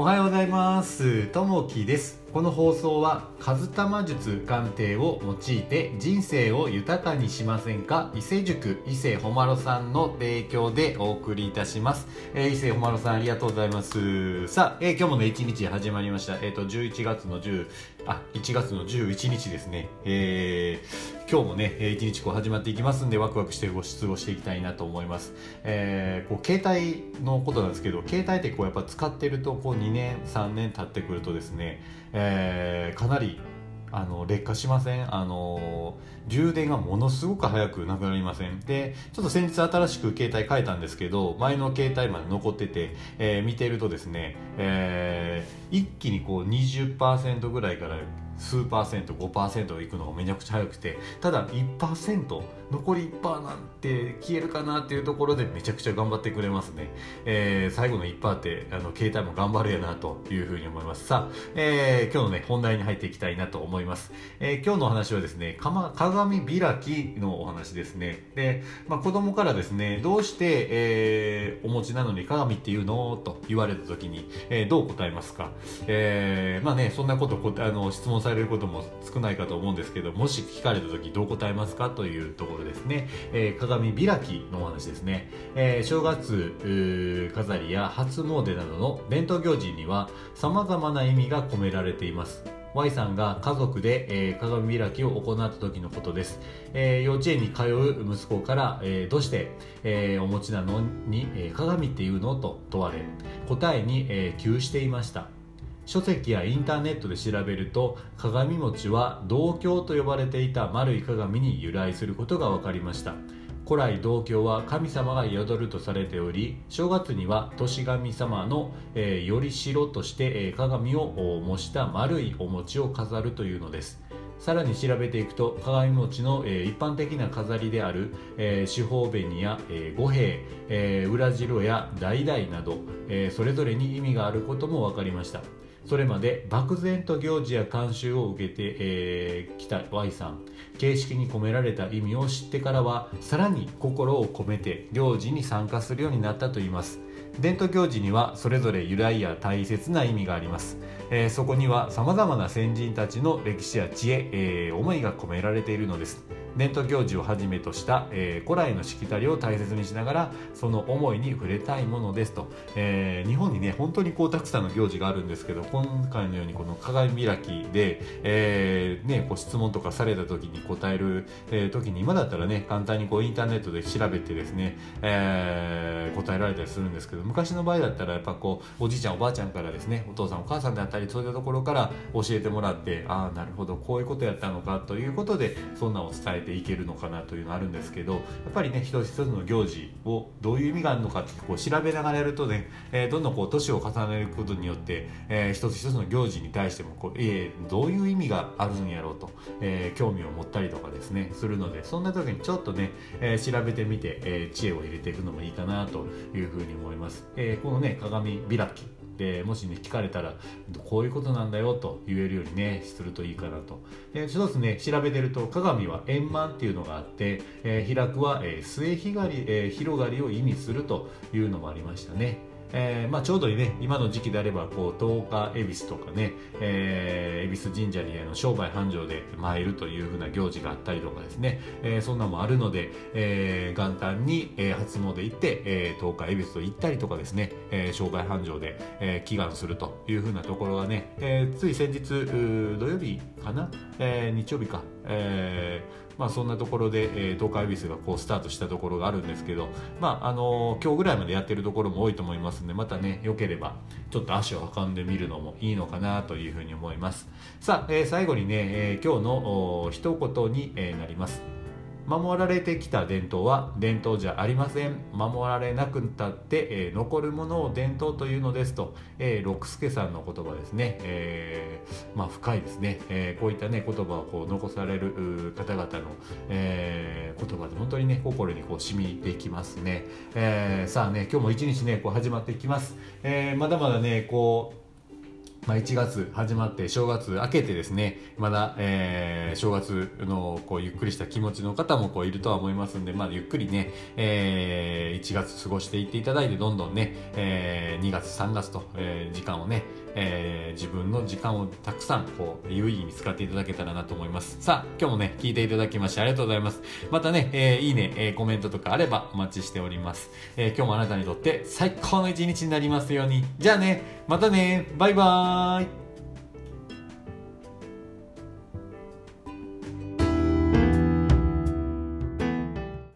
おはようございます。ともきです。この放送は和玉術鑑定を用いて人生を豊かにしませんか？伊勢塾伊勢ほまろさんの提供でお送りいたします、えー、伊勢ほまろさんありがとうございます。さあ、えー、今日もね1日始まりました。えっ、ー、と11月の10あ1月の11日ですね。えー、今日もね1日こう始まっていきますんでワクワクしてご出語していきたいなと思います。えー、こう携帯のことなんですけど携帯ってこうやっぱ使ってるとこう2年3年経ってくるとですね、えかなりあの劣化しません？あの充電がものすごく早くなくなりません？でちょっと先日新しく携帯変えたんですけど前の携帯まで残ってて、えー、見てるとですね、えー、一気にこう20%ぐらいから数パーセント5%いくのがめちゃくちゃ早くてただ1%残り1%なんて消えるかなっていうところでめちゃくちゃ頑張ってくれますね、えー、最後の1%ってあの携帯も頑張るやなというふうに思います。さあ、えー、今日のね本題に入っていきたいなと思います、えー、今日のお話はですね鏡開きのお話ですね。で、まあ、子供からですねどうして、えー、お持ちなのに鏡っていうの？と言われた時に、えー、どう答えますか、えー、まあねそんなことあの質問さされることも少ないかと思うんですけどもし聞かれた時どう答えますかというところですね、えー、鏡開きのお話ですね、えー、正月飾りや初詣などの伝統行事には様々な意味が込められています。Y さんが家族で、えー、鏡開きを行った時のことです、えー、幼稚園に通う息子から、えー、どうして、え、お持ちなのに、え、鏡っていうの？と問われ答えに、えー、窮していました。書籍やインターネットで調べると鏡餅は銅鏡と呼ばれていた丸い鏡に由来することが分かりました。古来銅鏡は神様が宿るとされており正月には年神様の、えー、よりしろとして、えー、鏡を模した丸いお餅を飾るというのです。さらに調べていくと鏡餅の、えー、一般的な飾りである、えー、四方紅や、えー、五兵、えー、裏白や橙など、えー、それぞれに意味があることも分かりました。それまで漠然と行事や慣習を受けてき、えー、た Y さん。形式に込められた意味を知ってからはさらに心を込めて行事に参加するようになったといいます。伝統行事にはそれぞれ由来や大切な意味があります、えー、そこにはさまざまな先人たちの歴史や知恵、えー、思いが込められているのです。伝統行事をはじめとした、えー、古来のしきたりを大切にしながらその思いに触れたいものですと、えー、日本にね本当にこうたくさんの行事があるんですけど今回のようにこの鏡開きで、えー、ね、こう質問とかされた時に答える、えー、時に今だったらね簡単にこうインターネットで調べてですね、えー、答えられたりするんですけど昔の場合だったらやっぱこうおじいちゃんおばあちゃんからですねお父さんお母さんであったりそういったところから教えてもらってああなるほどこういうことやったのかということでそんなを伝えてていけるのかなというのがあるんですけどやっぱりね一つ一つの行事をどういう意味があるのかってこう調べながらやるとね、えー、どんどんこう年を重ねることによって、えー、一つ一つの行事に対してもこう、えー、どういう意味があるんやろうと、えー、興味を持ったりとかですねするのでそんな時にちょっとね、えー、調べてみて、えー、知恵を入れていくのもいいかなというふうに思います。えー、このね鏡開きでもしね聞かれたらこういうことなんだよと言えるようにねするといいかなと。で一つね調べてると鏡は円満っていうのがあって、えー、開くは、えー、末光、えー、広がりを意味するというのもありましたね。えーまあ、ちょうどね今の時期であればこう10日恵比寿とかね、えー、恵比寿神社にあの商売繁盛で参るというふうな行事があったりとかですね、えー、そんなもあるので、えー、元旦に、えー、初詣行って、えー、10日恵比寿と行ったりとかですね、えー、商売繁盛で、えー、祈願するというふうなところがね、えー、つい先日土曜日かな、えー、日曜日か、えーまあ、そんなところで、えー、東海ビスがこうスタートしたところがあるんですけど、まああの、今日ぐらいまでやってるところも多いと思いますんでまたねよければちょっと足を運んでみるのもいいのかなというふうに思います。さあ、えー、最後にね、え今日の一言に、えなります。守られてきた伝統は伝統じゃありません。守られなくたって、えー、残るものを伝統というのですと、えー、六助さんの言葉ですね、えー、まあ深いですね、えー、こういったね言葉をこう残される方々の、えー、言葉で本当にね心にこう染みてきますね、えー、さあね今日も一日ねこう始まっていきます、えー、まだまだねこうまあ、1月始まって正月明けてですね、まだ、えー、正月のこうゆっくりした気持ちの方もこういるとは思いますんで、まあ、ゆっくりね、えー、1月過ごしていっていただいて、どんどんね、えー、2月、3月と、えー、時間をね、えー、自分の時間をたくさんこう有意義に使っていただけたらなと思います。さあ今日もね聞いていただきましてありがとうございます。またね、えー、いいね、えー、コメントとかあればお待ちしております、えー、今日もあなたにとって最高の一日になりますように。じゃあねまたねバイバーイ。はい。